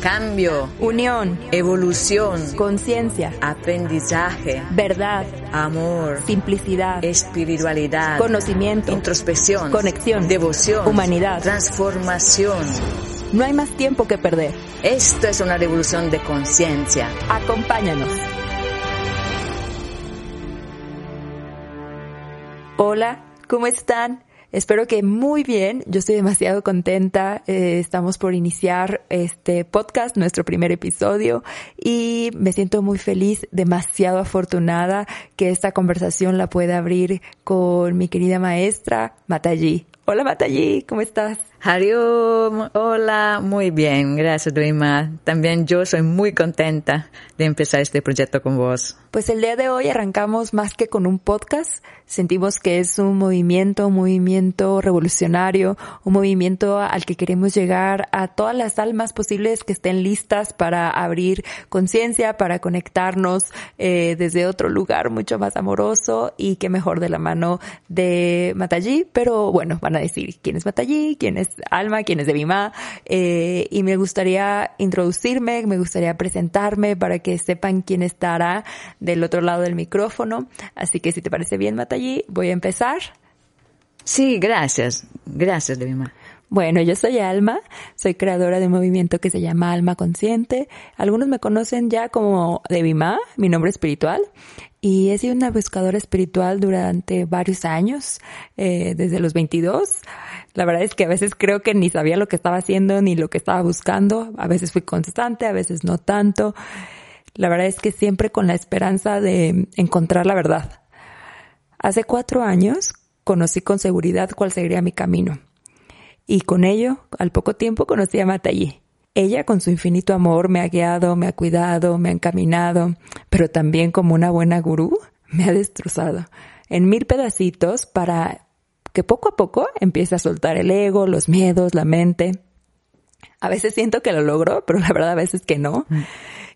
Cambio, unión, evolución, conciencia, aprendizaje, verdad, amor, simplicidad, espiritualidad, conocimiento, introspección, conexión, devoción, humanidad, transformación. No hay más tiempo que perder. Esto es una revolución de conciencia. Acompáñanos. Hola, ¿cómo están? Espero que muy bien. Yo estoy demasiado contenta. Eh, estamos por iniciar este podcast, nuestro primer episodio, y me siento muy feliz, demasiado afortunada que esta conversación la pueda abrir con mi querida maestra Mataji. Hola Mataji, ¿cómo estás? Hariom, hola, muy bien, gracias Duima. También yo soy muy contenta de empezar este proyecto con vos. Pues el día de hoy arrancamos más que con un podcast, sentimos que es un movimiento, un movimiento revolucionario, un movimiento al que queremos llegar a todas las almas posibles que estén listas para abrir conciencia, para conectarnos eh, desde otro lugar mucho más amoroso y que mejor de la mano de Mataji, pero bueno, van a decir quién es Mataji, quién es Alma, quién es de Bima, eh, y me gustaría introducirme, me gustaría presentarme para que sepan quién estará del otro lado del micrófono. Así que si te parece bien, Matallí, voy a empezar. Sí, gracias. Gracias, de Bima. Bueno, yo soy Alma, soy creadora de un movimiento que se llama Alma Consciente. Algunos me conocen ya como Devima, mi nombre espiritual, y he sido una buscadora espiritual durante varios años, eh, desde los 22. La verdad es que a veces creo que ni sabía lo que estaba haciendo ni lo que estaba buscando. A veces fui constante, a veces no tanto. La verdad es que siempre con la esperanza de encontrar la verdad. Hace cuatro años conocí con seguridad cuál sería mi camino y con ello, al poco tiempo, conocí a Matayi. Ella, con su infinito amor, me ha guiado, me ha cuidado, me ha encaminado, pero también como una buena gurú, me ha destrozado en mil pedacitos para que poco a poco empiece a soltar el ego, los miedos, la mente. A veces siento que lo logro, pero la verdad a veces que no. Mm.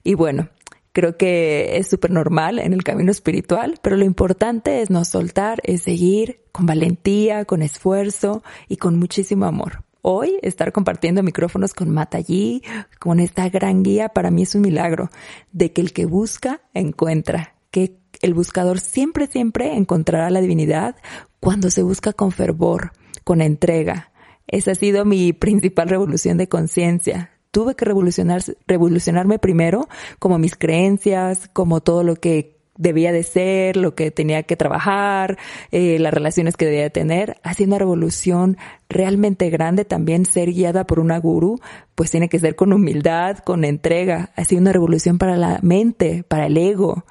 Y bueno, Creo que es súper normal en el camino espiritual, pero lo importante es no soltar, es seguir con valentía, con esfuerzo y con muchísimo amor. Hoy estar compartiendo micrófonos con Matayi, con esta gran guía, para mí es un milagro de que el que busca encuentra, que el buscador siempre, siempre encontrará la divinidad cuando se busca con fervor, con entrega. Esa ha sido mi principal revolución de conciencia, tuve que revolucionar, revolucionarme primero, como mis creencias, como todo lo que debía de ser, lo que tenía que trabajar, eh, las relaciones que debía tener, haciendo una revolución realmente grande, también ser guiada por una gurú, pues tiene que ser con humildad, con entrega, ha sido una revolución para la mente, para el ego.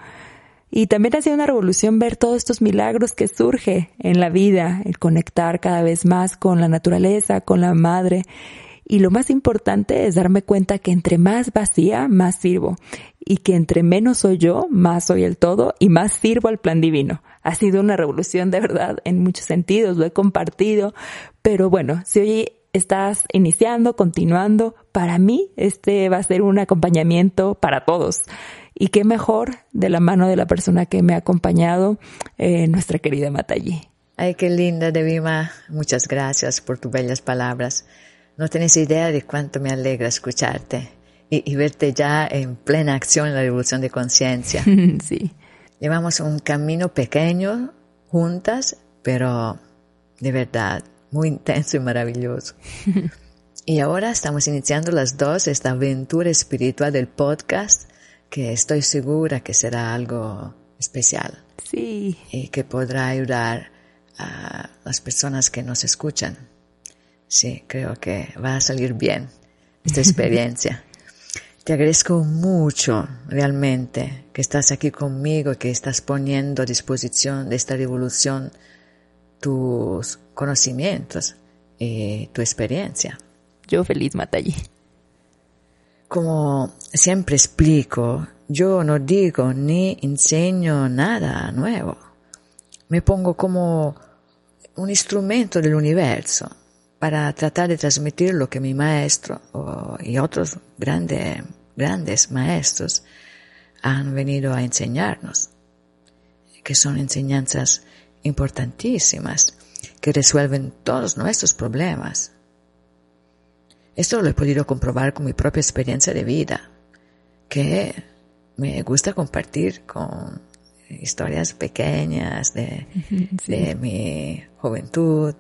Y también ha sido una revolución ver todos estos milagros que surge en la vida, el conectar cada vez más con la naturaleza, con la madre, y lo más importante es darme cuenta que entre más vacía, más sirvo. Y que entre menos soy yo, más soy el todo y más sirvo al plan divino. Ha sido una revolución de verdad en muchos sentidos, lo he compartido. Pero bueno, si hoy estás iniciando, continuando, para mí este va a ser un acompañamiento para todos. Y qué mejor de la mano de la persona que me ha acompañado, eh, nuestra querida Matayi. Ay, qué linda, Devima. Muchas gracias por tus bellas palabras. No tienes idea de cuánto me alegra escucharte y, verte ya en plena acción en la revolución de conciencia. sí. Llevamos un camino pequeño juntas, pero de verdad muy intenso y maravilloso. y ahora estamos iniciando las dos esta aventura espiritual del podcast que estoy segura que será algo especial. Sí. Y que podrá ayudar a las personas que nos escuchan. Sí, creo que va a salir bien esta experiencia. Te agradezco mucho realmente que estás aquí conmigo, que estás poniendo a disposición de esta revolución tus conocimientos y tu experiencia. Yo feliz, Matayi. Como siempre explico, yo no digo ni enseño nada nuevo. Me pongo como un instrumento del universo para tratar de transmitir lo que mi maestro y otros grandes, grandes maestros han venido a enseñarnos, que son enseñanzas importantísimas que resuelven todos nuestros problemas. Esto lo he podido comprobar con mi propia experiencia de vida, que me gusta compartir con historias pequeñas de, de mi juventud,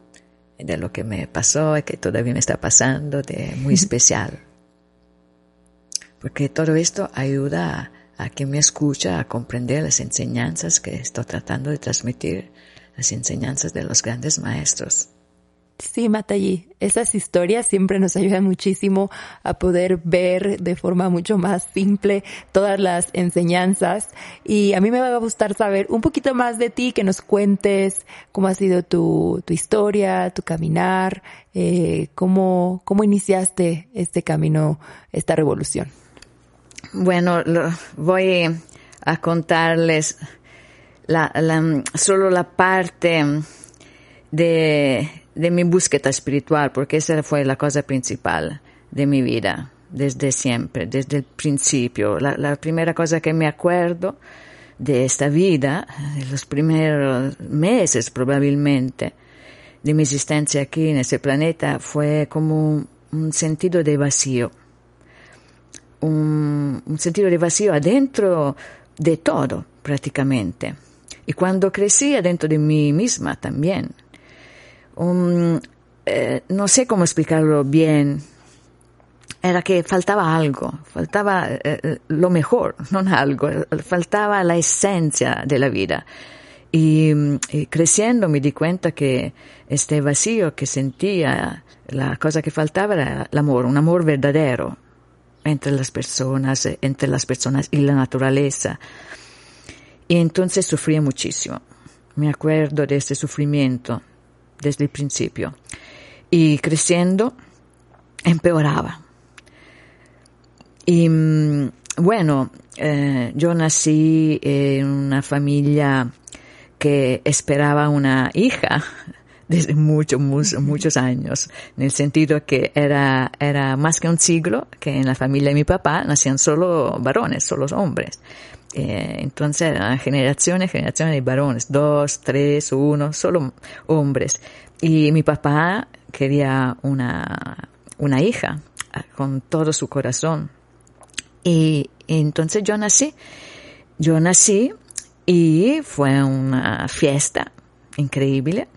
de lo que me pasó y que todavía me está pasando, de muy especial. Porque todo esto ayuda a, a quien me escucha a comprender las enseñanzas que estoy tratando de transmitir, las enseñanzas de los grandes maestros. Sí, Matayi, esas historias siempre nos ayudan muchísimo a poder ver de forma mucho más simple todas las enseñanzas y a mí me va a gustar saber un poquito más de ti, que nos cuentes cómo ha sido tu, tu historia, tu caminar, eh, cómo, cómo iniciaste este camino, esta revolución. Bueno, lo, voy a contarles la, la, solo la parte de de mi búsqueda espiritual, porque esa fue la cosa principal de mi vida, desde siempre, desde el principio. La, primera cosa que me acuerdo de esta vida, los primeros meses probablemente, de mi existencia aquí en ese planeta, fue como un, un sentido de vacío. Un, un sentido de vacío adentro de todo, prácticamente. Y cuando crecí adentro de mí misma también un, eh, no sé cómo explicarlo bien, era que faltaba algo, faltaba eh, lo mejor, no algo, faltaba la esencia de la vida. Y, creciendo me di cuenta que este vacío que sentía, la cosa que faltaba era el amor, un amor verdadero entre las personas, entre las personas y la naturaleza. Y entonces sufría muchísimo. Me acuerdo de este sufrimiento desde el principio. Y creciendo, empeoraba. Y mm, bueno, eh, yo nací en una familia que esperaba una hija desde muchos, muchos, muchos años, en el sentido que era, era más que un siglo que en la familia de mi papá nacían solo varones, solo hombres. Eh, entonces eran generaciones, generaciones de varones, dos, tres, uno, solo hombres. Y mi papá quería una, una hija ah, con todo su corazón. Y, entonces yo nací, yo nací y fue una fiesta increíble,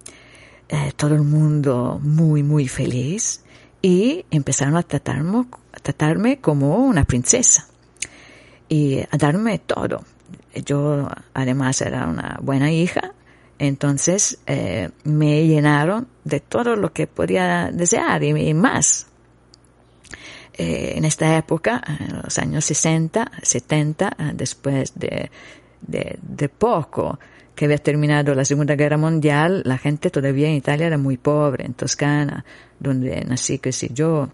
eh, todo el mundo muy, muy feliz y empezaron a tratarme, a tratarme como una princesa y a darme todo. Yo además era una buena hija, entonces eh, me llenaron de todo lo que podía desear y, más. Eh, en esta época, en los años 60, 70, eh, después de, de, de poco que había terminado la Segunda Guerra Mundial, la gente todavía en Italia era muy pobre, en Toscana, donde nací, que sé yo.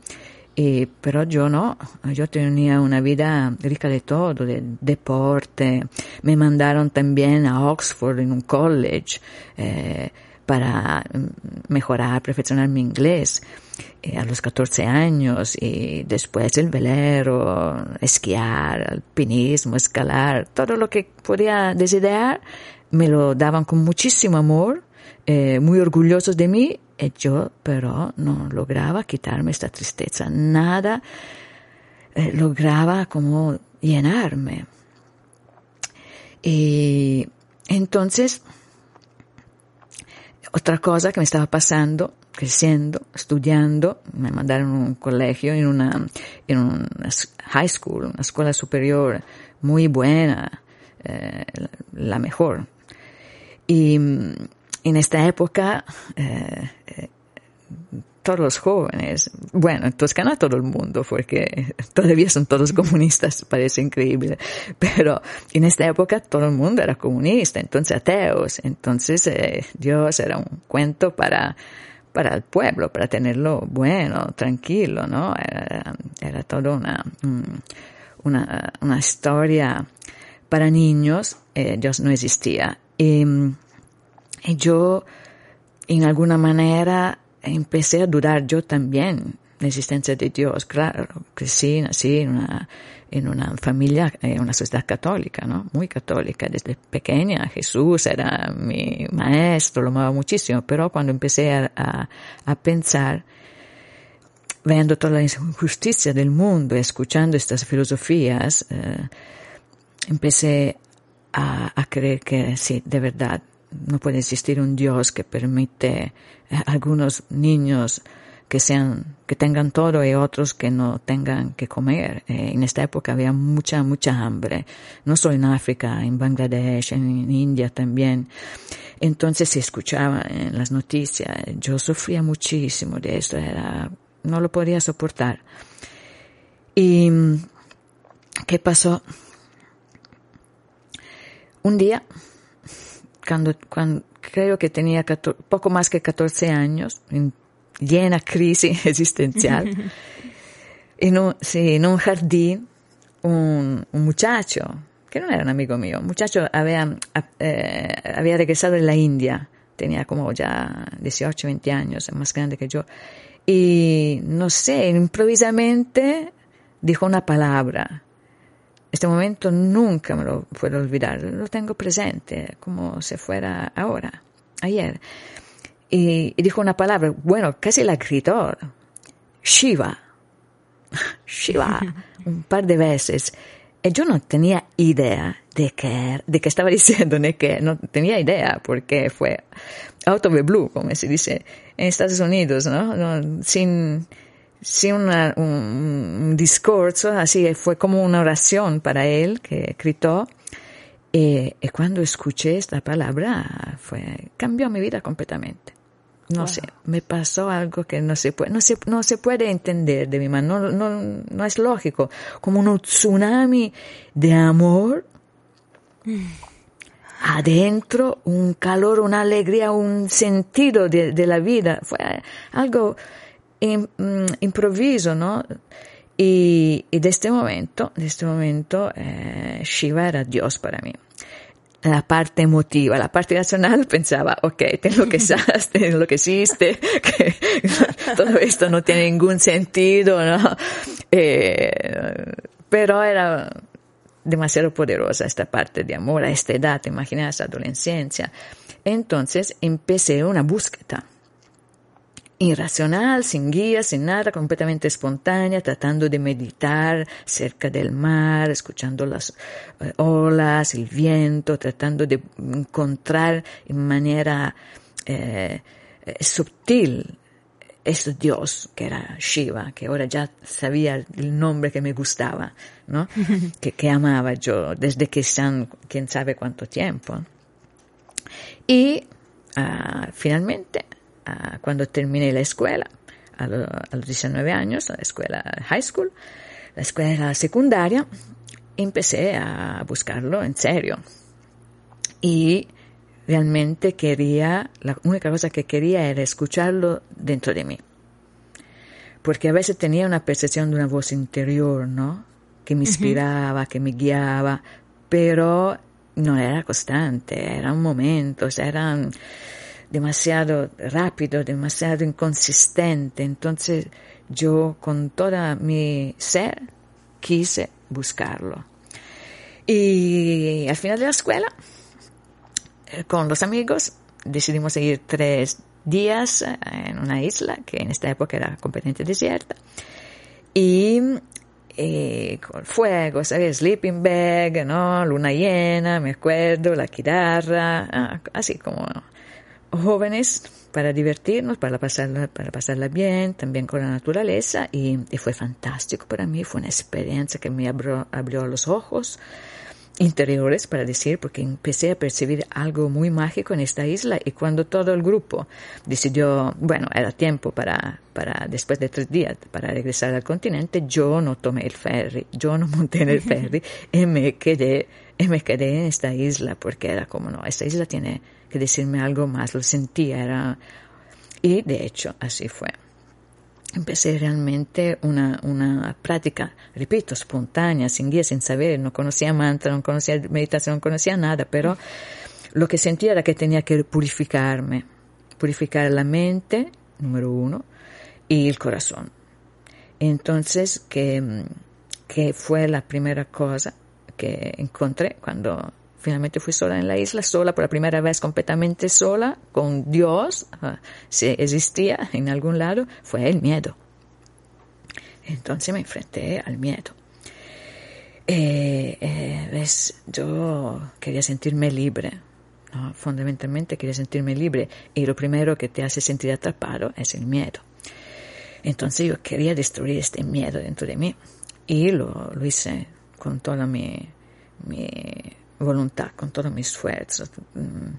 Y, pero yo no, yo tenía una vida rica de todo, de deporte. Me mandaron también a Oxford en un college eh, para mejorar, perfeccionar mi inglés eh, a los 14 años. Y después el velero, esquiar, alpinismo, escalar, todo lo que podía desear me lo daban con muchísimo amor, eh, muy orgullosos de mí yo pero no lograba quitarme esta tristeza, nada eh, lograba como llenarme. Y entonces, otra cosa que me estaba pasando, creciendo, estudiando, me mandaron a un colegio, en una, en una high school, una escuela superior muy buena, eh, la mejor. Y en esta época, eh, eh, todos los jóvenes, bueno, en Toscana todo el mundo, porque todavía son todos comunistas, parece increíble, pero en esta época todo el mundo era comunista, entonces ateos, entonces eh, Dios era un cuento para, para el pueblo, para tenerlo bueno, tranquilo, ¿no? Era, era toda una, una, una historia para niños, Dios no existía. Yo, en alguna manera, empecé a dudar yo también la existencia de Dios. Claro sí, nací en una, en una familia, en una sociedad católica, ¿no? Muy católica. Desde pequeña Jesús era mi maestro, lo amaba muchísimo, pero cuando empecé a, a, pensar, viendo toda la injusticia del mundo, escuchando estas filosofías, eh, empecé a, creer que sí, de verdad, no puede existir un Dios que permite a algunos niños que sean, que tengan todo y otros que no tengan que comer. Eh, en esta época había mucha, mucha hambre, no solo en África, en Bangladesh, en, en India también. Entonces se escuchaba en las noticias, yo sufría muchísimo de esto, era, no lo podía soportar. Y, ¿qué pasó? Un día, cuando, cuando creo que tenía 14, poco más que 14 años, en llena crisis existencial, en un, sí, en un jardín, un, un, muchacho, que no era un amigo mío, un muchacho había, eh, había regresado de la India, tenía como ya 18, 20 años, más grande que yo, y no sé, improvisamente dijo una palabra. Este momento nunca me lo puedo olvidar, lo tengo presente como si fuera ahora, ayer. Y, y dijo una palabra, bueno, casi la gritó, Shiva, Shiva, un par de veces. Y yo no tenía idea de qué, de qué estaba diciendo, ni que no tenía idea, porque fue out of the blue, como se dice en Estados Unidos, ¿no? no sin, una, un, un, discurso, así fue como una oración para él que gritó. Y, y cuando escuché esta palabra, fue, cambió mi vida completamente. No wow. sé, me pasó algo que no se puede, no se, no se puede entender de mi mano, no, no, no es lógico, como un tsunami de amor. Mm adentro un calor, una alegría, un sentido de, de la vida. Fue algo in, um, improviso, ¿no? Y, y, de este momento, de este momento, eh, Shiva era Dios para mí. La parte emotiva, la parte racional pensaba, ok, tengo que tengo lo que que todo esto no tiene ningún sentido, ¿no? Eh, pero era demasiado poderosa esta parte de amor a esta edad, te imaginas, adolescencia. Entonces empecé una búsqueda irracional, sin guía, sin nada, completamente espontánea, tratando de meditar cerca del mar, escuchando las eh, olas, el viento, tratando de encontrar en manera eh, eh, sutil este Dios que era Shiva, que ahora ya sabía el nombre que me gustaba, ¿no? que, que amaba yo desde que están, quién sabe cuánto tiempo. Y uh, finalmente, cuando terminé la escuela, a, lo, a, los 19 años, la escuela high school, la escuela secundaria, empecé a buscarlo en serio. Y realmente quería, la única cosa que quería era escucharlo dentro de mí. Porque a veces tenía una percepción de una voz interior, ¿no? Que me inspiraba, uh -huh. que me guiaba, pero no era constante, eran momentos, eran demasiado rápido, demasiado inconsistente. Entonces yo con toda mi ser quise buscarlo. Y al final de la escuela con los amigos decidimos ir tres días en una isla que en esta época era completamente desierta y eh, con fuego, ¿sabes? Sleeping bag, ¿no? Luna llena, me acuerdo, la guitarra, ah, así como jóvenes para divertirnos, para pasarla, para pasarla bien, también con la naturaleza y, y fue fantástico para mí, fue una experiencia que me abrió, abrió los ojos interiores para decir, porque empecé a percibir algo muy mágico en esta isla y cuando todo el grupo decidió, bueno, era tiempo para, para después de tres días, para regresar al continente, yo no tomé el ferry, yo no monté en el ferry y me quedé, y me quedé en esta isla porque era como, no, esta isla tiene que decirme algo más, lo sentía, era, y de hecho así fue. empecé realmente una, una práctica, repito, espontánea, sin guía, sin saber, no conocía mantra, no conocía meditación, no conocía nada, pero lo que sentía era que tenía que purificarme, purificar la mente, número uno, y el corazón. Entonces, que, que fue la primera cosa que encontré cuando finalmente fui sola en la isla, sola por la primera vez, completamente sola, con Dios, si existía en algún lado, fue el miedo. Entonces me enfrenté al miedo. Eh, eh. Yo quería sentirme libre, fundamentalmente quería sentirme libre y lo primero que te hace sentir atrapado es el miedo. Entonces yo quería destruir este miedo dentro de mí y lo, lo hice con toda mi, mi voluntad, con todo mi esfuerzo. Mm,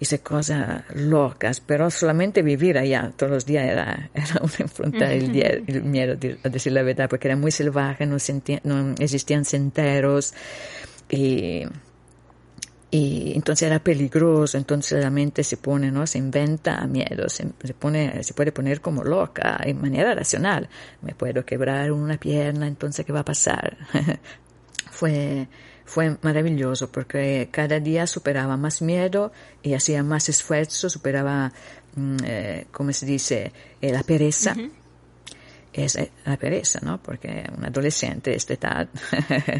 hice cosas locas, pero solamente vivir allá todos los días era, era una enfrentar el, el, miedo, a decir la verdad, porque era muy salvaje, no, sentía, no existían senderos y, y entonces era peligroso, entonces la mente se pone, ¿no? Se inventa miedo, se, se, pone, se puede poner como loca, en manera racional. Me puedo quebrar una pierna, entonces ¿qué va a pasar? Fue fue maravilloso porque cada día superaba más miedo y hacía más esfuerzo, superaba, mm, eh, como se dice, eh, la pereza. Es eh, la pereza, ¿no? Porque un adolescente de esta edad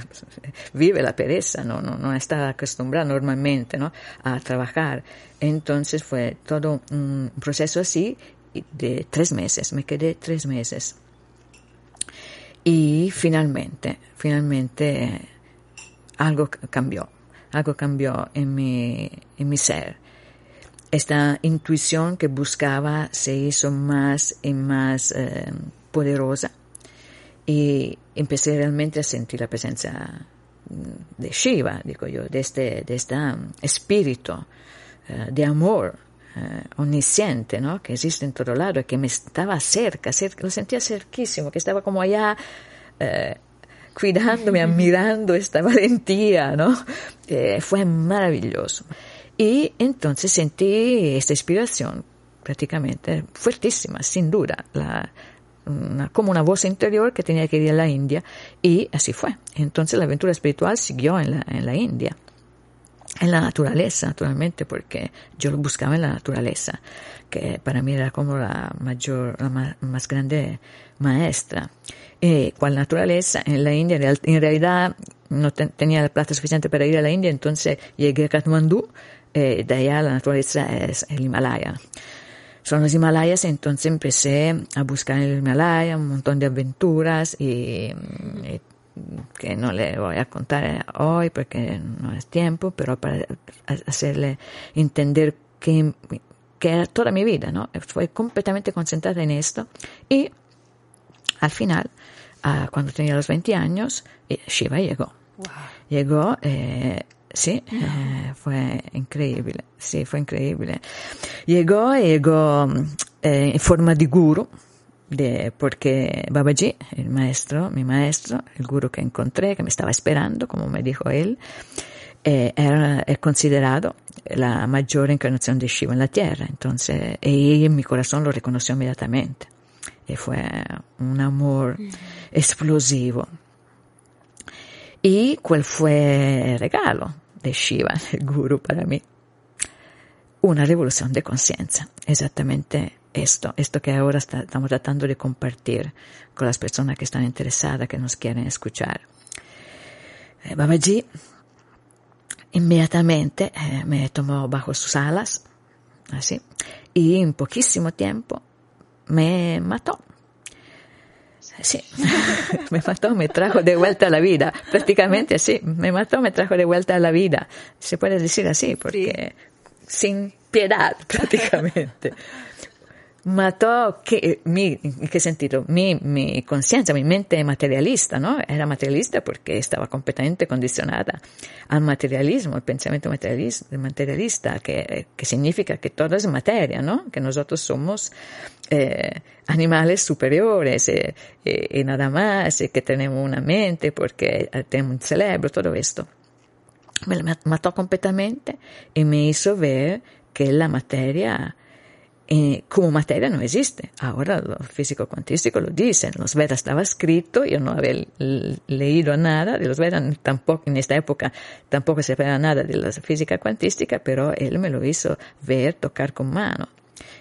vive la pereza, ¿no? No, no está acostumbrado normalmente, ¿no? A trabajar. Entonces fue todo un proceso así de tres meses. Me quedé tres meses. Y finalmente, finalmente algo cambió, algo cambió en mi, en mi ser. Esta intuición que buscaba se hizo más y más eh, poderosa y empecé realmente a sentir la presencia de Shiva, digo yo, de este, de este um, espíritu uh, de amor uh, omnisciente, ¿no? Que existe en todo lado que me estaba cerca, cerca, lo sentía cerquísimo, que estaba como allá uh, cuidándome, admirando esta valentía, ¿no? Eh, fue maravilloso. Y entonces sentí esta inspiración prácticamente fuertísima, sin duda, la, una, como una voz interior que tenía que ir a la India y así fue. Entonces la aventura espiritual siguió en la, en la India en la naturaleza, naturalmente, porque yo lo buscaba en la naturaleza, que para mí era como la mayor, la más, más grande maestra. Y cual naturaleza en la India, en realidad no tenía la plata suficiente para ir a la India, entonces llegué a Kathmandú, eh, de allá la naturaleza es el Himalaya. Son los Himalayas, entonces empecé a buscar el Himalaya un montón de aventuras y, y que no le voy a contar hoy porque no es tiempo, pero para hacerle entender que, que era toda mi vida, ¿no? Fue completamente concentrada en esto y al final, cuando tenía los 20 años, eh, Shiva llegó. Llegó, eh, sí, eh, fue increíble, sí, fue increíble. Llegó, llegó eh, en forma de guru, de, porque Babaji, el maestro, mi maestro, el guru que encontré, que me estaba esperando, como me dijo él, eh, era es considerado la mayor encarnación de Shiva en la tierra. Entonces, y mi corazón lo reconoció inmediatamente. Y fue un amor explosivo. ¿Y cuál fue el regalo de Shiva, el guru para mí? Una revolución de conciencia, exactamente esto, esto que ahora está, estamos tratando de compartir con las personas que están interesadas, que nos quieren escuchar. Eh, Babaji inmediatamente eh, me tomó bajo sus alas, así, y en poquísimo tiempo me mató. Sí, me mató, me trajo de vuelta a la vida. Prácticamente sí, me mató, me trajo de vuelta a la vida. Se puede decir así, porque sin piedad prácticamente mató que, mi, ¿en qué sentido? Mi, mi conciencia, mi mente materialista, ¿no? Era materialista porque estaba completamente condicionada al materialismo, el pensamiento materialista, materialista que, que significa que todo es materia, ¿no? Que nosotros somos eh, animales superiores eh, eh, y nada más, que tenemos una mente porque tenemos un cerebro, todo esto. Me mató completamente y me hizo ver que la materia eh, como materia no existe. Ahora los físicos cuantísticos lo dicen. Los Vedas estaba escrito, yo no había leído nada de los tampoco en esta época tampoco se sabía nada de la física pero él me lo hizo ver, tocar con mano.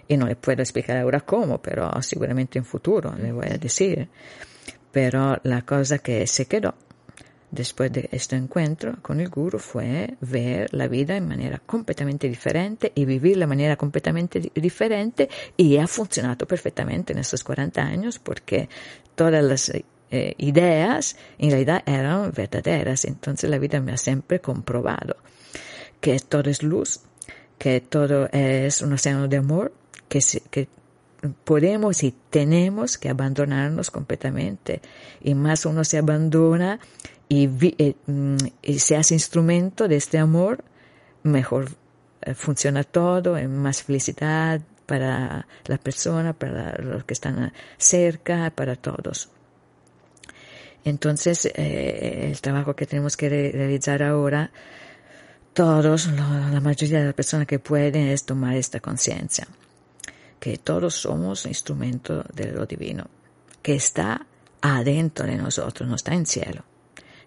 Y no le puedo explicar ahora cómo, pero seguramente en futuro le voy a decir. Pero la cosa que se quedó después de este encuentro con el guru fue ver la vida en manera completamente diferente y vivir de manera completamente diferente y ha funcionado perfectamente en estos 40 años porque todas las eh, ideas en realidad eran verdaderas. Entonces la vida me ha siempre comprobado que todo es luz, que todo es un océano de amor, que podemos y tenemos que abandonarnos completamente. Y más uno se abandona, eh, mm, y, se hace instrumento de este amor, mejor eh, funciona todo, en más felicidad para la persona, para los que están cerca, para todos. Entonces, eh, el trabajo que tenemos que realizar ahora, todos, la mayoría de las personas que pueden, es tomar esta conciencia, que todos somos instrumento de lo divino, que está adentro de nosotros, no está en cielo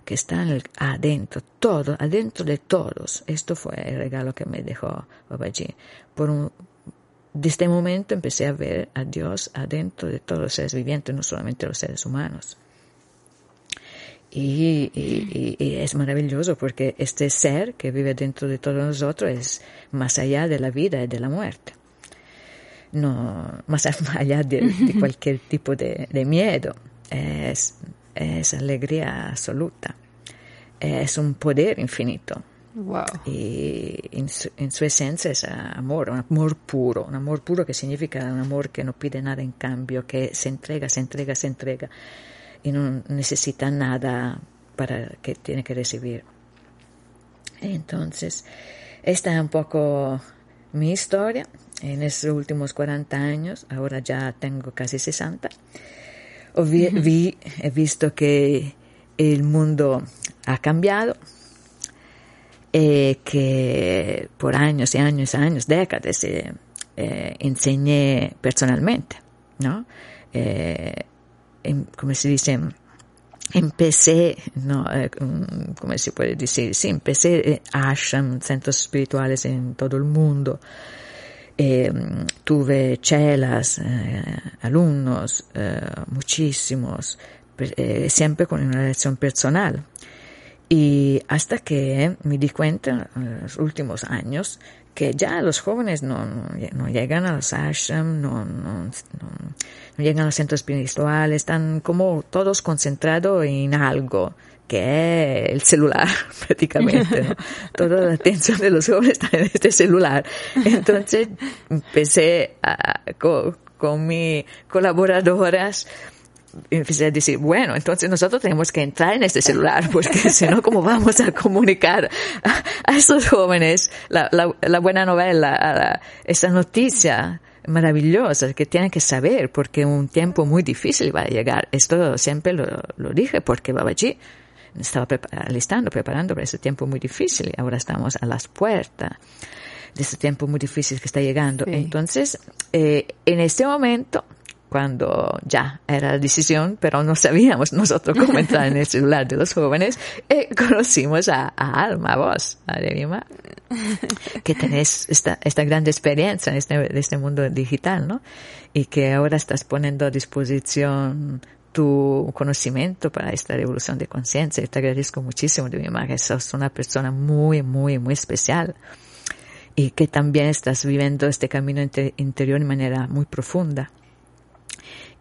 que están adentro, todo, adentro de todos. Esto fue el regalo que me dejó Babaji. Por un, de este momento empecé a ver a Dios adentro de todos los seres vivientes, no solamente los seres humanos. Y, y, es maravilloso porque este ser que vive dentro de todos nosotros es más allá de la vida y de la muerte. No, más allá de, cualquier tipo de, de miedo. Es es alegría absoluta, es un poder infinito. Wow. Y en su, esencia es amor, un amor puro, un amor puro que significa un amor que no pide nada en cambio, que se entrega, se entrega, se entrega y no necesita nada para que tiene que recibir. Entonces, esta es un poco mi historia en estos últimos 40 años, ahora ya tengo casi 60 vi, he visto que el mundo ha cambiado, eh, que por años y años y años, décadas, eh, eh, enseñé personalmente, ¿no? como se dice, empecé, no, ¿cómo se puede decir? Sí, empecé ashram, centros espirituales en todo el mundo, eh, tuve chelas, eh, alumnos, eh, muchísimos, eh, siempre con una relación personal. Y hasta que me di cuenta en los últimos años que ya los jóvenes no, no, llegan a los ashram, no, no, no, llegan a los centros espirituales, están como todos concentrados en algo que el celular prácticamente. ¿no? Toda la atención de los jóvenes está en este celular. Entonces empecé a, con, con mis colaboradoras empecé a decir, bueno, entonces nosotros tenemos que entrar en este celular, porque si no, ¿cómo vamos a comunicar a, esos jóvenes la, la, buena novela, esta noticia maravillosa que tienen que saber, porque un tiempo muy difícil va a llegar. Esto siempre lo, lo dije, porque Babaji estaba alistando, preparando para ese tiempo muy difícil. Ahora estamos a las puertas de ese tiempo muy difícil que está llegando. Entonces, eh, en este momento, cuando ya era la decisión, pero no sabíamos nosotros cómo entrar en el celular de los jóvenes, eh, conocimos a, Alma, a vos, a Lerima, que tenés esta, esta gran experiencia en este, este mundo digital, ¿no? Y que ahora estás poniendo a disposición tu conocimiento para esta revolución de conciencia. Te agradezco muchísimo de mi madre. Sos una persona muy, muy, muy especial y que también estás viviendo este camino interior de manera muy profunda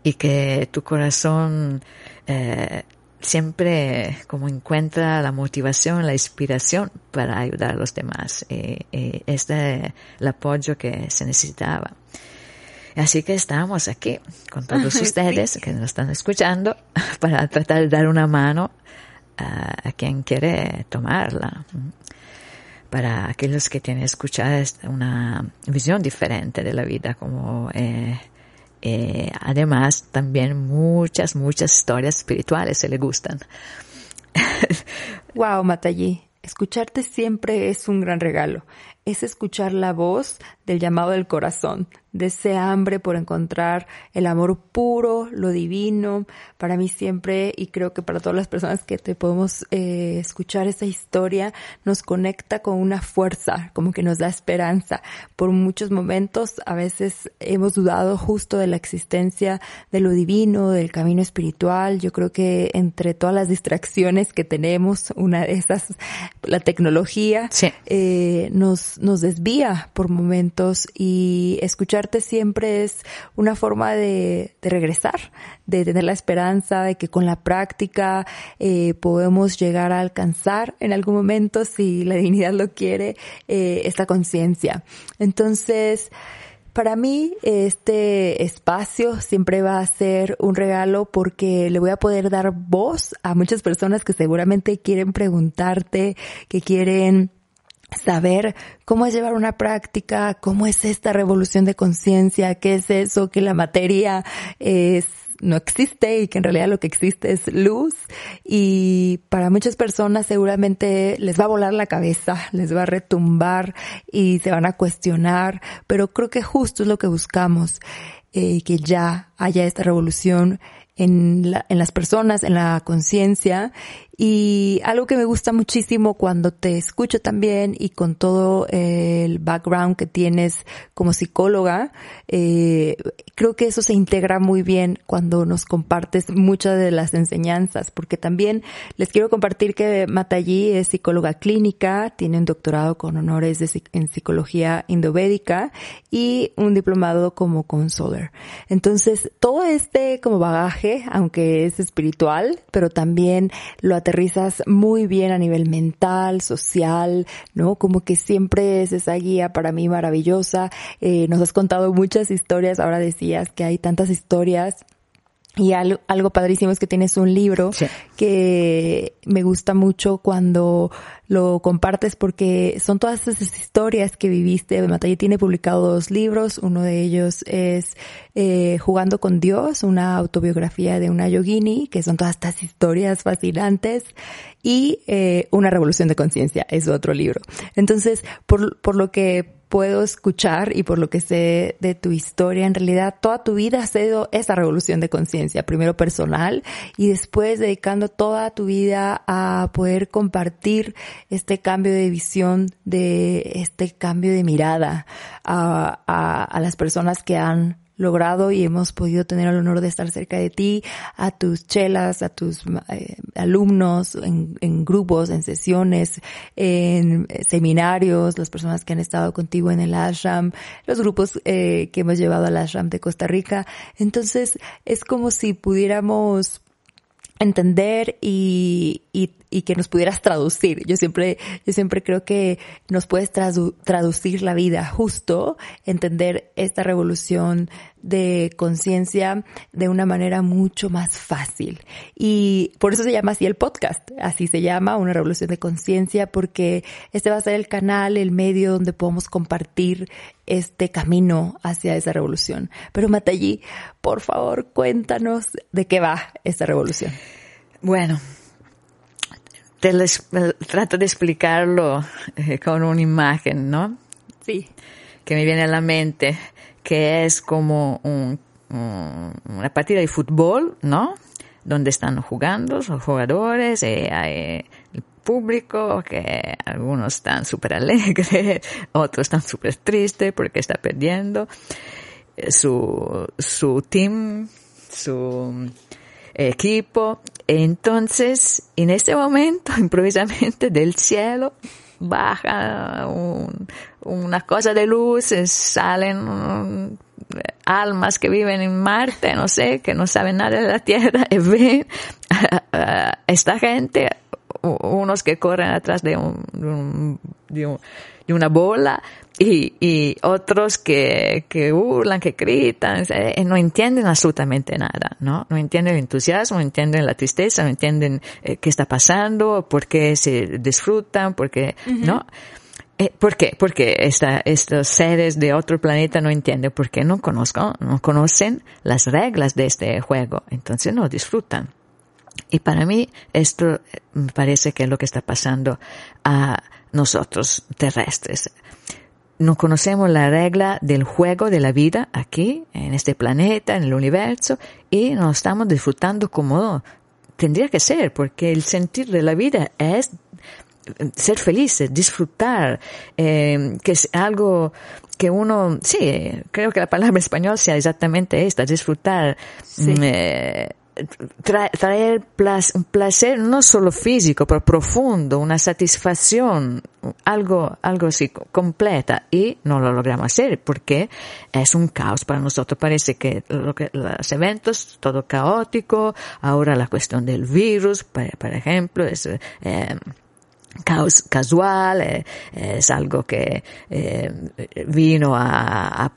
y que tu corazón eh, siempre como encuentra la motivación, la inspiración para ayudar a los demás. Y, y este es el apoyo que se necesitaba. Así que estamos aquí con todos ustedes que nos están escuchando para tratar de dar una mano a, quien quiere tomarla. Para aquellos que tienen escuchado una visión diferente de la vida, como eh, eh, además también muchas, muchas historias espirituales se le gustan. wow, Matayi, escucharte siempre es un gran regalo. Es escuchar la voz del llamado del corazón, de ese hambre por encontrar el amor puro, lo divino. Para mí siempre, y creo que para todas las personas que te podemos eh, escuchar esa historia, nos conecta con una fuerza, como que nos da esperanza. Por muchos momentos, a veces hemos dudado justo de la existencia de lo divino, del camino espiritual. Yo creo que entre todas las distracciones que tenemos, una de esas, la tecnología, eh, nos, nos desvía por momentos y escuchar siempre es una forma de, regresar, de tener la esperanza de que con la práctica eh, podemos llegar a alcanzar en algún momento, si la divinidad lo quiere, eh, esta conciencia. Entonces, para mí este espacio siempre va a ser un regalo porque le voy a poder dar voz a muchas personas que seguramente quieren preguntarte, que quieren saber cómo es llevar una práctica, cómo es esta revolución de conciencia, qué es eso, que la materia es no existe y que en realidad lo que existe es luz. Y para muchas personas seguramente les va a volar la cabeza, les va a retumbar y se van a cuestionar, pero creo que justo es lo que buscamos, eh, que ya haya esta revolución en, la, en las personas, en la conciencia y algo que me gusta muchísimo cuando te escucho también y con todo el background que tienes como psicóloga, eh, creo que eso se integra muy bien cuando nos compartes muchas de las enseñanzas, porque también les quiero compartir que Matayi es psicóloga clínica, tiene un doctorado con honores de, en psicología indovédica y un diplomado como consoler. Entonces, todo este como bagaje, aunque es espiritual, pero también lo aterrizas muy bien a nivel mental, social, ¿no? Como que siempre es esa guía para mí maravillosa. Eh, nos has contado muchas historias, ahora decías que hay tantas historias y algo, algo, padrísimo es que tienes un libro que me gusta mucho cuando lo compartes porque son todas esas historias que viviste. Matalle tiene publicado dos libros. Uno de ellos es eh, Jugando con Dios, una autobiografía de una yogini, que son todas estas historias fascinantes. Y eh, Una revolución de conciencia es otro libro. Entonces, por, por lo que puedo escuchar y por lo que sé de tu historia, en realidad toda tu vida ha sido esa revolución de conciencia, primero personal y después dedicando toda tu vida a poder compartir este cambio de visión, de este cambio de mirada a, a, a las personas que han logrado y hemos podido tener el honor de estar cerca de ti, a tus chelas, a tus eh, alumnos, en, grupos, en sesiones, en eh, seminarios, las personas que han estado contigo en el ashram, los grupos eh, que hemos llevado al ashram de Costa Rica. Entonces es como si pudiéramos entender y, y, y, que nos pudieras traducir. Yo siempre, yo siempre creo que nos puedes traducir la vida justo, entender esta revolución de conciencia de una manera mucho más fácil. Y por eso se llama así el podcast. Así se llama, una revolución de conciencia, porque este va a ser el canal, el medio donde podemos compartir este camino hacia esa revolución. Pero Matallí, por favor, cuéntanos de qué va esta revolución. Bueno, te les, trato de explicarlo eh, con una imagen, ¿no? Sí. Que me viene a la mente que es como un, una partida de fútbol, ¿no? Donde están jugando los jugadores, y hay el público, que algunos están súper alegres, otros están súper tristes porque está perdiendo. Su, su team, su equipo. Entonces, en este momento, improvisamente del cielo, baja un, una cosa de luz, salen almas que viven en Marte, no sé, que no saben nada de la Tierra, y ven a, esta gente, unos que corren atrás de, un, de, de una bola, y, y otros que, que hurlan, que gritan, eh, no entienden absolutamente nada, ¿no? No entienden el entusiasmo, no entienden la tristeza, no entienden eh, qué está pasando, por qué se disfrutan, por qué, ¿no? Eh, ¿Por qué? Porque esta, estos seres de otro planeta no entienden, porque no conozco, no conocen las reglas de este juego, entonces no disfrutan. Y para mí esto me parece que es lo que está pasando a nosotros terrestres. No conocemos la regla del juego de la vida aquí, en este planeta, en el universo, y no estamos disfrutando como tendría que ser, porque el sentir de la vida es ser feliz, disfrutar, eh, que es algo que uno, sí, creo que la palabra español sea exactamente esta, disfrutar, mm, eh, traer un placer no solo físico, pero profundo, una satisfacción, algo, algo así completa y no lo logramos hacer porque es un caos para nosotros. Parece que, lo que los eventos, todo caótico, ahora la cuestión del virus, por, ejemplo, es, eh, casual, eh, es algo que eh, vino a,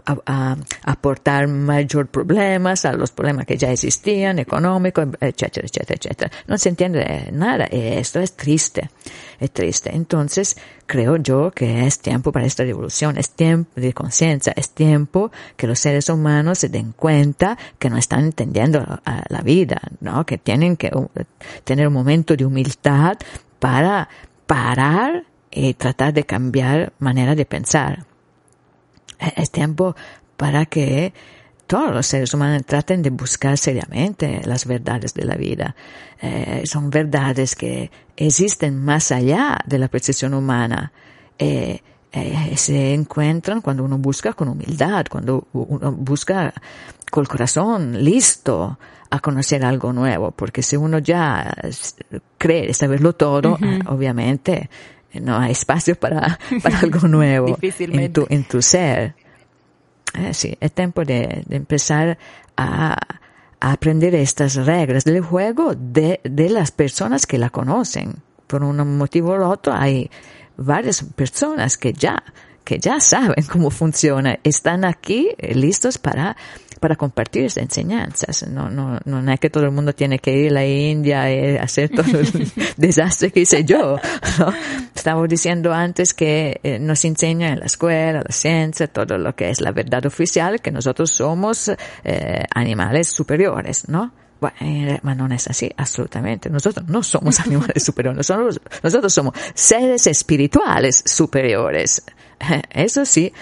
aportar mayor problemas a los problemas que ya existían, económicos, etcétera, etcétera, etcétera. No se entiende nada esto es triste, es triste. Entonces, creo yo que es tiempo para esta revolución, es tiempo de conciencia, es tiempo que los seres humanos se den cuenta que no están entendiendo la vida, ¿no? Que tienen que tener un momento de humildad para parar y tratar de cambiar manera de pensar. E-, es tiempo para que todos los seres humanos traten de buscar seriamente las verdades de la vida. Eh, son verdades que existen más allá de la precisión humana. Eh, se encuentran cuando uno busca con humildad, cuando uno busca con el corazón listo a conocer algo nuevo, porque si uno ya cree saberlo todo, obviamente no hay espacio para, para algo nuevo en tu, en tu ser. Eh, sí, es tiempo de, de empezar a, a, aprender estas reglas del juego de, de las personas que la conocen. Por un motivo u otro hay varias personas que ya, que ya saben cómo funciona, están aquí eh, listos para para compartir enseñanzas. No, no, no es que todo el mundo tiene que ir a la India y hacer todo el desastre que hice yo. ¿no? Estamos diciendo antes que eh, nos enseña en la escuela, la ciencia, todo lo que es la verdad oficial, que nosotros somos eh, animales superiores, ¿no? Bueno, eh, no es así, absolutamente. Nosotros no somos animales superiores, nosotros, nosotros somos seres espirituales superiores. Eso sí,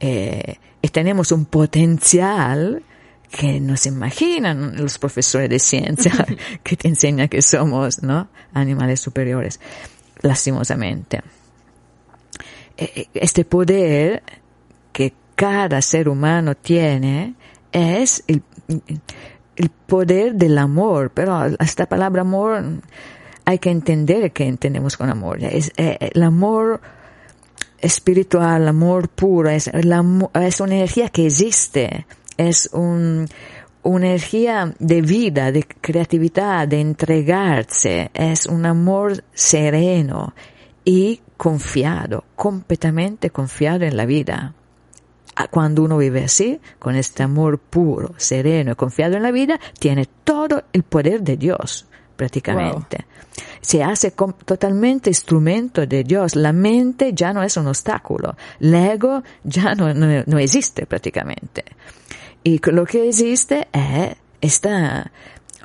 eh, tenemos un potencial que no se imaginan los profesores de ciencia que te enseñan que somos, ¿no? Animales superiores, lastimosamente. E, e, este poder que cada ser humano tiene es el, el poder del amor, pero esta palabra amor hay que entender que entendemos con amor. Es, eh, el amor espiritual, amor puro, es, es una energía que existe, es un, una energía de vida, de creatividad, de entregarse, es un amor sereno y confiado, completamente confiado en la vida. Ah, cuando uno vive así, con este amor puro, sereno y confiado en la vida, tiene todo el poder de Dios, prácticamente se hace totalmente instrumento de Dios. La mente ya no es un obstáculo. El ego ya no, no, existe prácticamente. Y lo que existe es este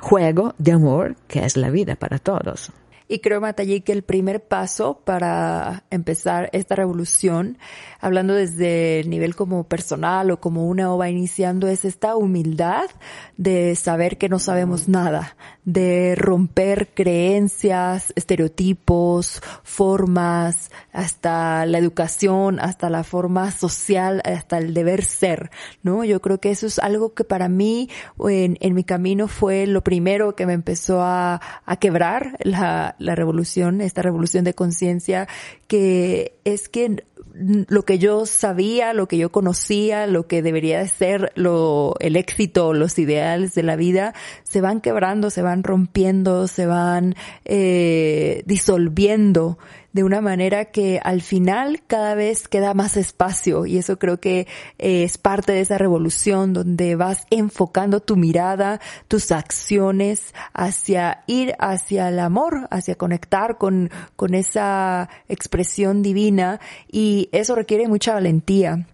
juego de amor que es la vida para todos. Y creo, Matallí, que el primer paso para empezar esta revolución, hablando desde el nivel como personal o como una ova iniciando, es esta humildad de saber que no sabemos nada, de romper creencias, estereotipos, formas, hasta la educación, hasta la forma social, hasta el deber ser, ¿no? Yo creo que eso es algo que para mí en, en mi camino fue lo primero que me empezó a, a quebrar la, la revolución, esta revolución de conciencia, que es que lo que yo sabía, lo que yo conocía, lo que debería de ser lo, el éxito, los ideales de la vida, se van quebrando, se van rompiendo, se van eh, disolviendo de una manera que al final cada vez queda más espacio y eso creo que eh, es parte de esa revolución donde vas enfocando tu mirada, tus acciones hacia ir hacia el amor, hacia conectar con, con esa expresión divina y eso requiere mucha valentía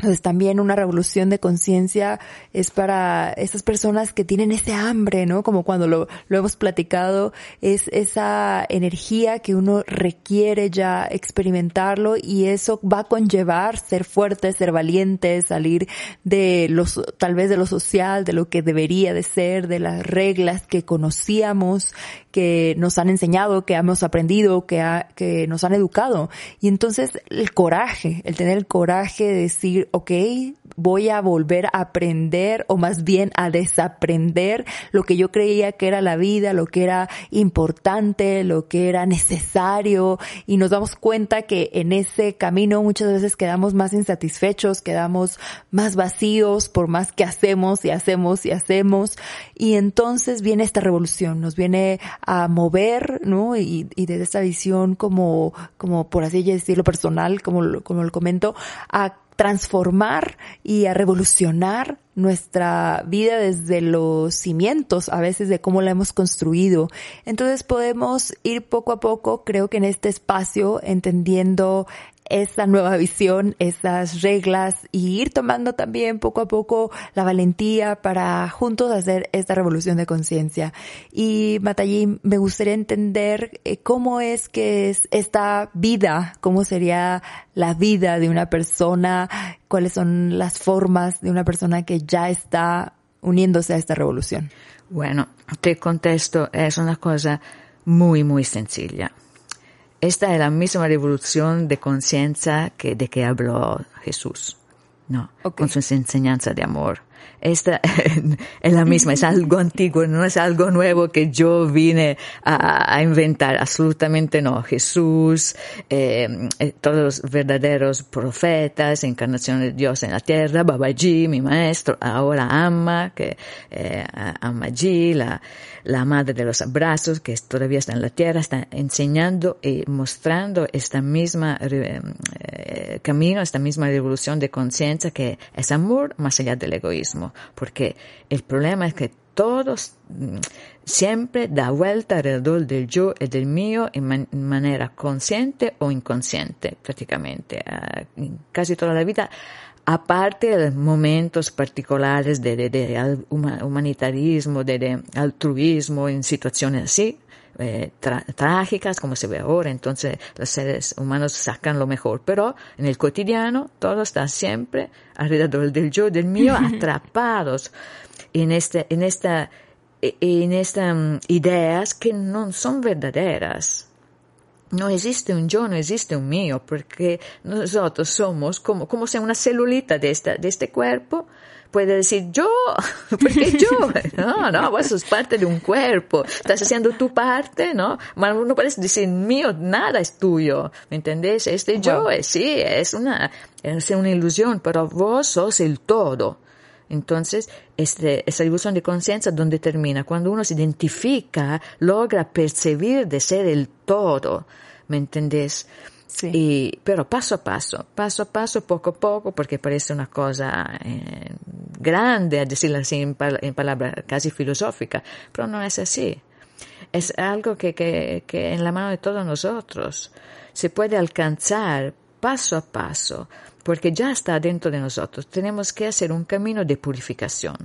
Entonces también una revolución de conciencia es para esas personas que tienen ese hambre, ¿no? Como cuando lo, lo hemos platicado, es esa energía que uno requiere ya experimentarlo y eso va a conllevar ser fuerte, ser valiente, salir de los, tal vez de lo social, de lo que debería de ser, de las reglas que conocíamos, que nos han enseñado, que hemos aprendido, que, que nos han educado. Y entonces el coraje, el tener el coraje de decir, ok, voy a volver a aprender o más bien a desaprender lo que yo creía que era la vida, lo que era importante, lo que era necesario y nos damos cuenta que en ese camino muchas veces quedamos más insatisfechos, quedamos más vacíos por más que hacemos y hacemos y hacemos y entonces viene esta revolución, nos viene a mover, ¿no? Y, y desde esta visión como, como por así decirlo personal, como, como lo comento, a transformar y a revolucionar nuestra vida desde los cimientos, a veces de cómo la hemos construido. Entonces podemos ir poco a poco, creo que en este espacio, entendiendo esa nueva visión, esas reglas y ir tomando también poco a poco la valentía para juntos hacer esta revolución de conciencia. Y Matallín, me gustaría entender eh, cómo es que es esta vida, cómo sería la vida de una persona, cuáles son las formas de una persona que ya está uniéndose a esta revolución. Bueno, te contesto, es una cosa muy, muy sencilla. Esta es la misma revolución de conciencia que, de que habló Jesús, ¿no? Con sus enseñanzas de amor. Esta es la misma, es algo antiguo, no es algo nuevo que yo vine a, inventar, absolutamente no. Jesús, eh, eh, todos los verdaderos profetas, encarnación de Dios en la tierra, Babaji, mi maestro, ahora Amma, que eh, Amma la, la madre de los abrazos, que todavía está en la tierra, está enseñando y mostrando esta misma eh, camino, esta misma revolución de conciencia que es amor más allá del egoísmo porque el problema es que todos mm, siempre da vuelta alrededor del yo y del mío en, manera consciente o inconsciente, prácticamente, ah, casi toda la vida aparte de momentos particulares de, humanitarismo, de, altruismo en situaciones así, eh, trágicas como se ve ahora, entonces los seres humanos sacan lo mejor, pero en el cotidiano todo está siempre alrededor del yo, del mío, atrapados en, este, en esta, en estas mm, ideas que no son verdaderas. No existe un yo, no existe un mío, porque nosotros somos como, como si una celulita de, esta, de este cuerpo puede decir yo, porque yo, no, no, vos sos parte de un cuerpo, estás haciendo tu parte, ¿no? No puedes decir mío, nada es tuyo, ¿me entendés? Este yo, es, sí, es una, es una ilusión, pero vos sos el todo. Entonces, este, esa ilusión de conciencia, ¿dónde termina? Cuando uno se identifica, logra percibir de ser el todo, ¿me entendés? Sí. pero paso a paso, paso a paso, poco a poco, porque parece una cosa eh, grande, a decirlo así en, palabras casi filosóficas, pero no es así. Es algo que, que, que en la mano de todos nosotros se puede alcanzar paso a paso, porque ya está dentro de nosotros. Tenemos que hacer un camino de purificación.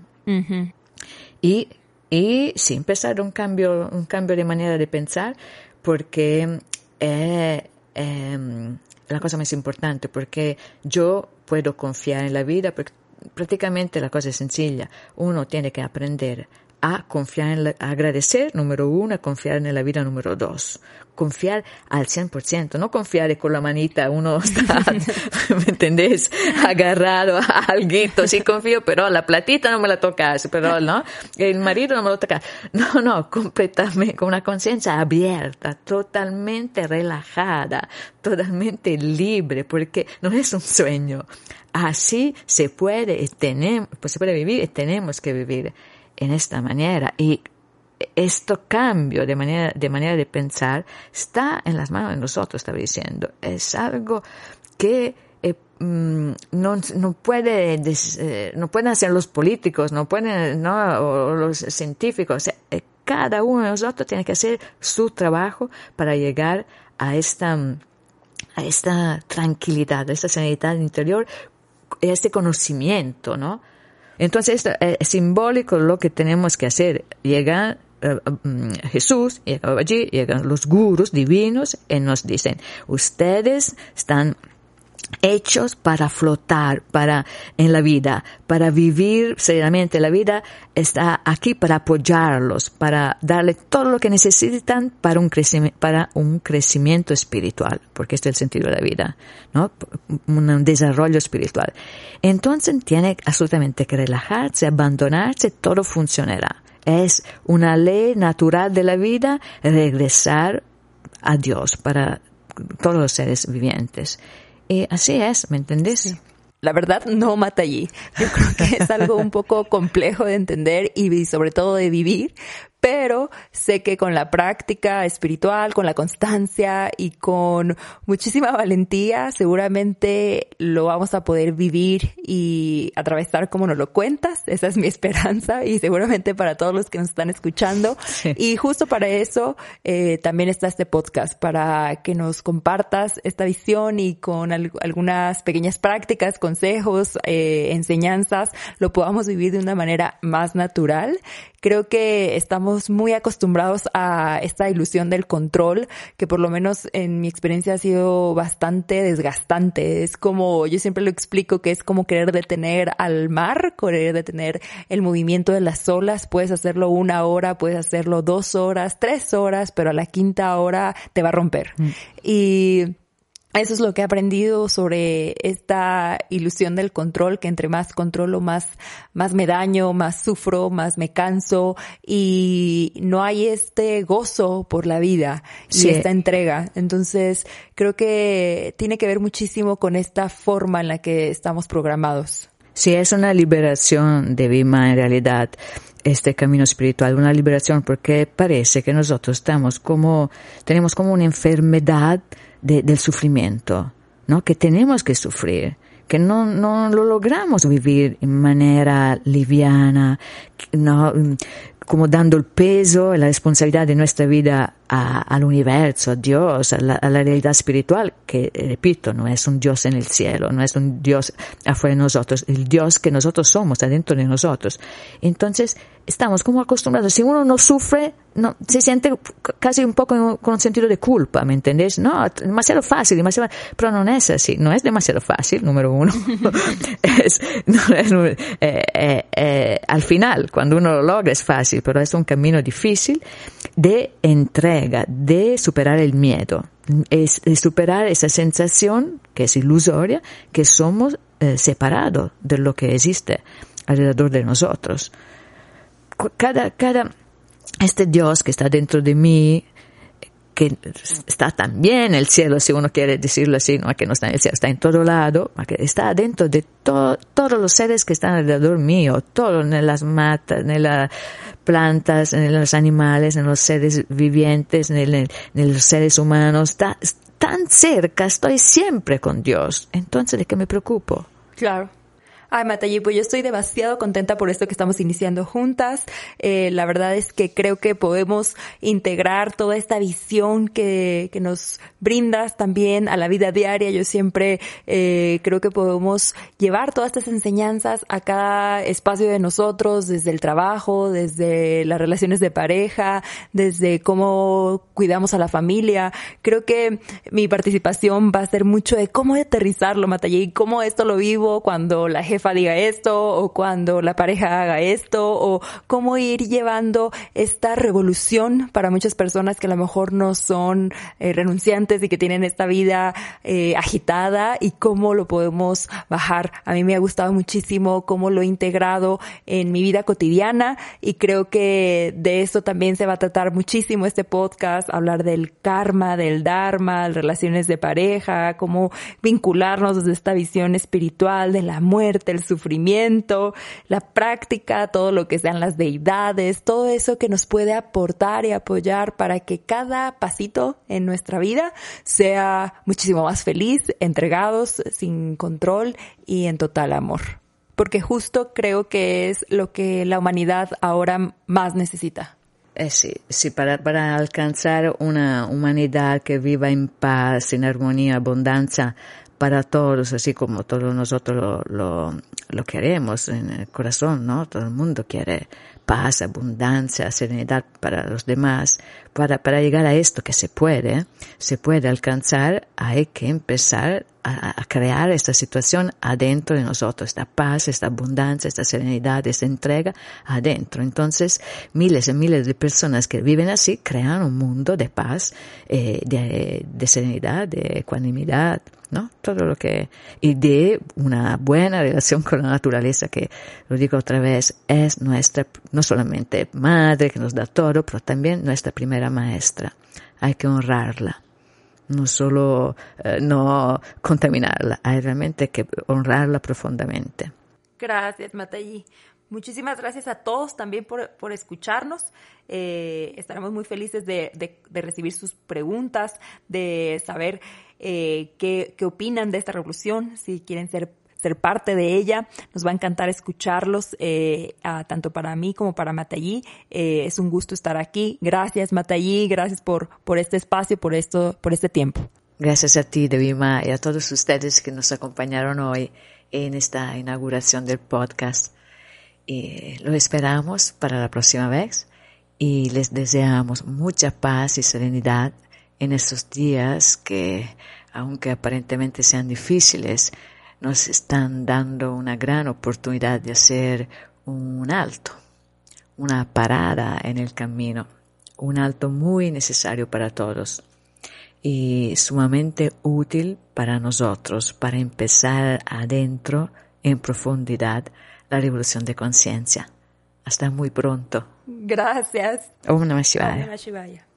Y, y sí, empezar un cambio, un cambio de manera de pensar, porque eh, Em, la cosa más importante, porque yo puedo confiar en la vida, porque prácticamente la cosa es sencilla. Uno tiene que aprender a confiar en la, agradecer, número uno, a confiar en la vida, número dos. Confiar al 100%, no confiar con la manita, uno está, ¿me entendés? Agarrado a alguito, sí confío, pero la platita no me la tocas, pero no, el marido no me lo toca. No, no, completamente, con una conciencia abierta, totalmente relajada, totalmente libre, porque no es un sueño. Así se puede, tenemos, pues se puede vivir y tenemos que vivir en esta manera y esto cambio de manera, de manera de pensar está en las manos de nosotros, estaba diciendo. Es algo que eh, mm, no, no, puede, eh, no pueden hacer los políticos, no pueden, no, o los científicos. Eh, cada uno de nosotros tiene que hacer su trabajo para llegar a esta, a esta tranquilidad, a esta sanidad interior este conocimiento, ¿no? Entonces es simbólico lo que tenemos que hacer. Llega eh, mm, Jesús, llega allí, llegan los gurus divinos y nos dicen, ustedes están hechos para flotar, para en la vida, para vivir seriamente la vida, está aquí para apoyarlos, para darle todo lo que necesitan para un crecimiento, para un crecimiento espiritual, porque este es el sentido de la vida, ¿no? Un desarrollo espiritual. Entonces tiene absolutamente que relajarse, abandonarse, todo funcionará. Es una ley natural de la vida regresar a Dios para todos los seres vivientes. Y así es, ¿me entendés? La verdad no mata allí. Yo creo que es algo un poco complejo de entender y sobre todo de vivir, pero sé que con la práctica espiritual, con la constancia y con muchísima valentía, seguramente lo vamos a poder vivir y atravesar como nos lo cuentas. Esa es mi esperanza y seguramente para todos los que nos están escuchando. Y justo para eso eh, también está este podcast, para que nos compartas esta visión y con algunas pequeñas prácticas, consejos, eh, enseñanzas, lo podamos vivir de una manera más natural creo que estamos muy acostumbrados a esta ilusión del control, que por lo menos en mi experiencia ha sido bastante desgastante. Es como, yo siempre lo explico que es como querer detener al mar, querer detener el movimiento de las olas. Puedes hacerlo una hora, puedes hacerlo dos horas, tres horas, pero a la quinta hora te va a romper. Mm. Y eso es lo que he aprendido sobre esta ilusión del control, que entre más controlo, más, más me daño, más sufro, más me canso y no hay este gozo por la vida y esta entrega. Entonces, creo que tiene que ver muchísimo con esta forma en la que estamos programados. Sí, es una liberación de Vima en realidad, este camino espiritual, una liberación porque parece que nosotros estamos como, tenemos como una enfermedad del sufrimiento, ¿no? Que tenemos que sufrir, que no, no lo logramos vivir en manera liviana, no, como dando el peso y la responsabilidad de nuestra vida al universo, a Dios, a la, realidad espiritual, que, repito, no es un Dios en el cielo, no es un Dios afuera de nosotros, el Dios que nosotros somos, adentro de nosotros. Entonces, estamos como acostumbrados. Si uno no sufre, no, se siente casi un poco con sentido de culpa, ¿me entendés? No, demasiado fácil, demasiado, pero no es así, no es demasiado fácil, número uno. es, no es, eh, eh, eh, al final, cuando uno lo logra es fácil, pero es un camino difícil de entrega, de superar el miedo, es, de superar esa sensación que es ilusoria, que somos separados de lo que existe alrededor de nosotros. Cada, cada, este Dios que está dentro de mí, que está también el cielo, si uno quiere decirlo así, no que no está en el cielo, está en todo lado, que está dentro de todos los seres que están alrededor mío, todo en las matas, en las plantas, en los animales, en los seres vivientes, en, en los seres humanos, está tan cerca, estoy siempre con Dios. Entonces, ¿de qué me preocupo? Claro. Ay, Matayi, pues yo estoy demasiado contenta por esto que estamos iniciando juntas. Eh, la verdad es que creo que podemos integrar toda esta visión que, que nos brindas también a la vida diaria. Yo siempre eh, creo que podemos llevar todas estas enseñanzas a cada espacio de nosotros, desde el trabajo, desde las relaciones de pareja, desde cómo cuidamos a la familia. Creo que mi participación va a ser mucho de cómo aterrizarlo, Matayi, cómo esto lo vivo cuando la jefa diga esto o cuando la pareja haga esto o cómo ir llevando esta revolución para muchas personas que a lo mejor no son eh, renunciantes y que tienen esta vida eh, agitada y cómo lo podemos bajar. A mí me ha gustado muchísimo cómo lo he integrado en mi vida cotidiana y creo que de eso también se va a tratar muchísimo este podcast, hablar del karma, del dharma, relaciones de pareja, cómo vincularnos desde esta visión espiritual de la muerte, el sufrimiento, la práctica, todo lo que sean las deidades, todo eso que nos puede aportar y apoyar para que cada pasito en nuestra vida sea muchísimo más feliz, entregados, sin control y en total amor. Porque justo creo que es lo que la humanidad ahora más necesita. Eh, sí, sí para, para alcanzar una humanidad que viva en paz, en armonía, abundancia, para todos, así como todos nosotros lo, lo, queremos en el corazón, ¿no? Todo el mundo quiere paz, abundancia, serenidad para los demás. Para, llegar a esto que se puede, se puede alcanzar, hay que empezar a, crear esta situación adentro de nosotros, esta paz, esta abundancia, esta serenidad, esta entrega adentro. Entonces, miles y miles de personas que viven así crean un mundo de paz, eh, de, de serenidad, de ecuanimidad, ¿no? Todo lo que, y de una buena relación con la naturaleza, que lo digo otra vez, es nuestra, no solamente madre que nos da todo, pero también nuestra primera maestra. Hay que honrarla no solo eh, no contaminarla, hay realmente que honrarla profundamente. Gracias, Matayi. Muchísimas gracias a todos también por, por escucharnos. Eh, estaremos muy felices de, de, recibir sus preguntas, de saber eh, qué, qué opinan de esta revolución, si quieren ser parte de ella. Nos va a encantar escucharlos, eh, tanto para mí como para Matallí. Eh, es un gusto estar aquí. Gracias, Matallí. Gracias por, por este espacio, por esto, por este tiempo. Gracias a ti, Devima, y a todos ustedes que nos acompañaron hoy en esta inauguración del podcast. Lo esperamos para la próxima vez y les deseamos mucha paz y serenidad en estos días que, aunque aparentemente sean difíciles, nos están dando una gran oportunidad de hacer un alto, una parada en el camino, un alto muy necesario para todos y sumamente útil para nosotros para empezar adentro, en profundidad, la revolución de conciencia. Hasta muy pronto. Gracias. Om Namah Shivaya.